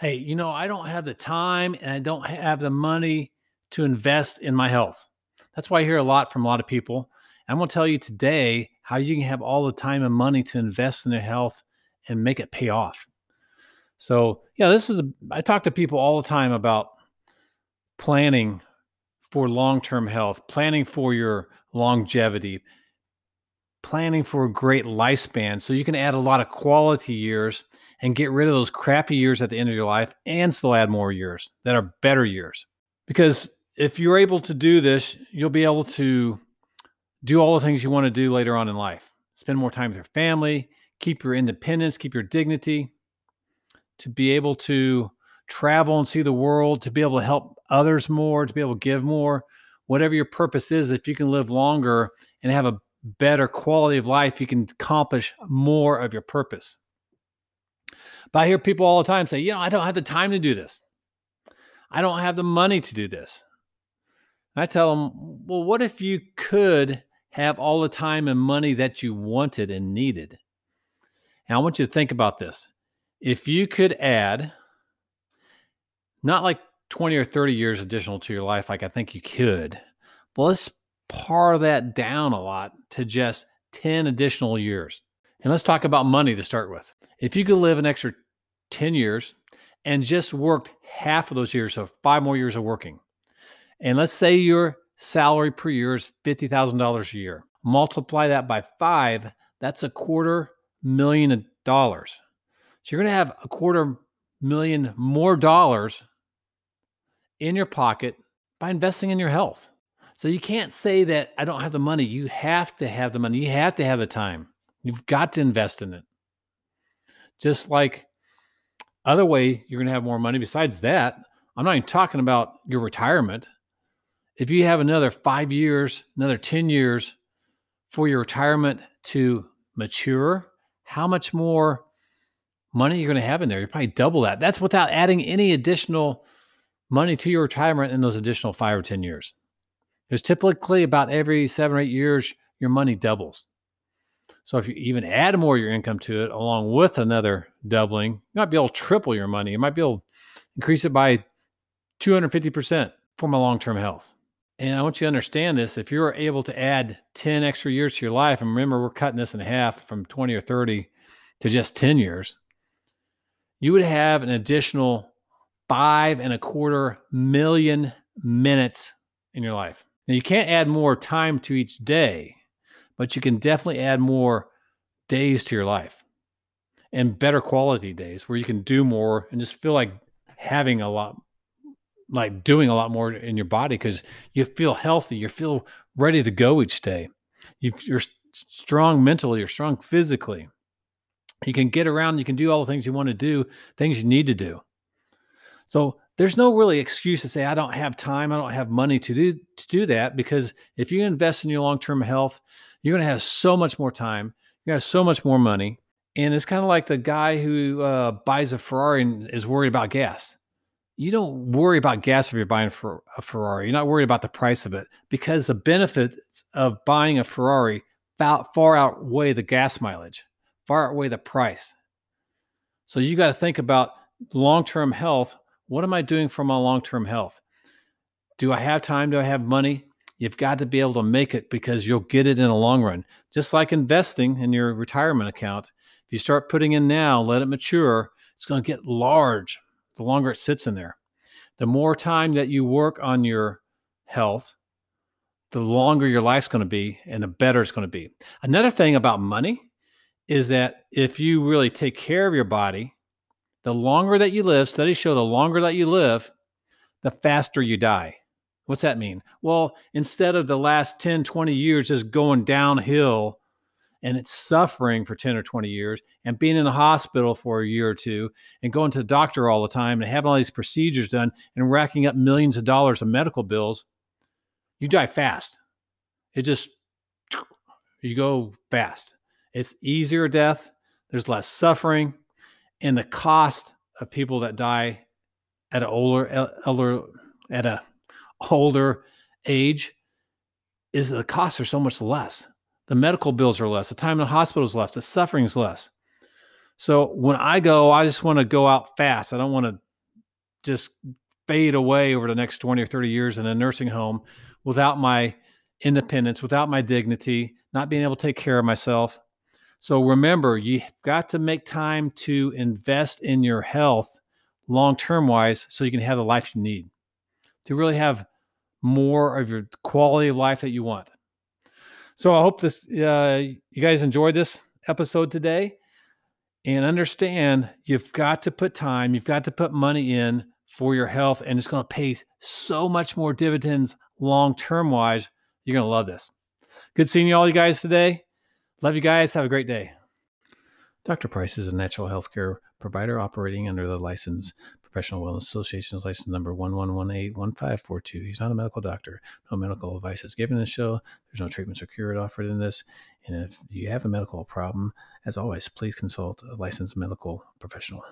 Hey, you know, I don't have the time and I don't have the money to invest in my health. That's why I hear a lot from a lot of people. I'm going to tell you today how you can have all the time and money to invest in your health and make it pay off. So, yeah, this is, a, I talk to people all the time about planning for long term health, planning for your longevity, planning for a great lifespan so you can add a lot of quality years and get rid of those crappy years at the end of your life and still add more years that are better years. Because if you're able to do this, you'll be able to do all the things you want to do later on in life. Spend more time with your family, keep your independence, keep your dignity, to be able to travel and see the world, to be able to help others more, to be able to give more. Whatever your purpose is, if you can live longer and have a better quality of life, you can accomplish more of your purpose. But I hear people all the time say, you know, I don't have the time to do this. I don't have the money to do this. And I tell them, well, what if you could have all the time and money that you wanted and needed? And I want you to think about this. If you could add, not like 20 or 30 years additional to your life, like I think you could, well, let's pare that down a lot to just 10 additional years. And let's talk about money to start with. If you could live an extra 10 years and just worked half of those years, so five more years of working, and let's say your salary per year is $50,000 a year, multiply that by five, that's a quarter million dollars. So you're going to have a quarter million more dollars in your pocket by investing in your health. So you can't say that I don't have the money. You have to have the money. You have to have the time. You've got to invest in it. Just like other way you're going to have more money besides that, I'm not even talking about your retirement. If you have another 5 years, another 10 years for your retirement to mature, how much more money you're going to have in there? You probably double that. That's without adding any additional money to your retirement in those additional 5 or 10 years. There's typically about every seven or eight years, your money doubles. So if you even add more of your income to it, along with another doubling, you might be able to triple your money. You might be able to increase it by 250% for my long-term health. And I want you to understand this. If you're able to add 10 extra years to your life, and remember, we're cutting this in half from 20 or 30 to just 10 years, you would have an additional five and a quarter million minutes in your life. Now, you can't add more time to each day, but you can definitely add more days to your life and better quality days where you can do more and just feel like having a lot, like doing a lot more in your body because you feel healthy, you feel ready to go each day. You, you're strong mentally, you're strong physically. You can get around, you can do all the things you want to do, things you need to do. So there's no really excuse to say I don't have time, I don't have money to do to do that because if you invest in your long-term health, you're going to have so much more time, you have so much more money, and it's kind of like the guy who uh, buys a Ferrari and is worried about gas. You don't worry about gas if you're buying for a Ferrari. You're not worried about the price of it because the benefits of buying a Ferrari far outweigh the gas mileage, far outweigh the price. So you got to think about long-term health what am I doing for my long term health? Do I have time? Do I have money? You've got to be able to make it because you'll get it in the long run. Just like investing in your retirement account, if you start putting in now, let it mature, it's going to get large the longer it sits in there. The more time that you work on your health, the longer your life's going to be and the better it's going to be. Another thing about money is that if you really take care of your body, the longer that you live, studies show the longer that you live, the faster you die. What's that mean? Well, instead of the last 10, 20 years just going downhill and it's suffering for 10 or 20 years and being in the hospital for a year or two and going to the doctor all the time and having all these procedures done and racking up millions of dollars of medical bills, you die fast. It just, you go fast. It's easier death. There's less suffering and the cost of people that die at an older elder at a older age is the costs are so much less. The medical bills are less. The time in the hospital is less. The suffering is less. So when I go, I just want to go out fast. I don't want to just fade away over the next 20 or 30 years in a nursing home without my independence, without my dignity, not being able to take care of myself. So remember, you've got to make time to invest in your health long term wise so you can have the life you need to really have more of your quality of life that you want. So I hope this uh, you guys enjoyed this episode today and understand you've got to put time, you've got to put money in for your health, and it's going to pay so much more dividends long term wise. You're going to love this. Good seeing you all, you guys today. Love you guys. Have a great day. Dr. Price is a natural health care provider operating under the license Professional Wellness Association's license number 11181542. He's not a medical doctor. No medical advice is given in the show. There's no treatments or cure offered in this. And if you have a medical problem, as always, please consult a licensed medical professional.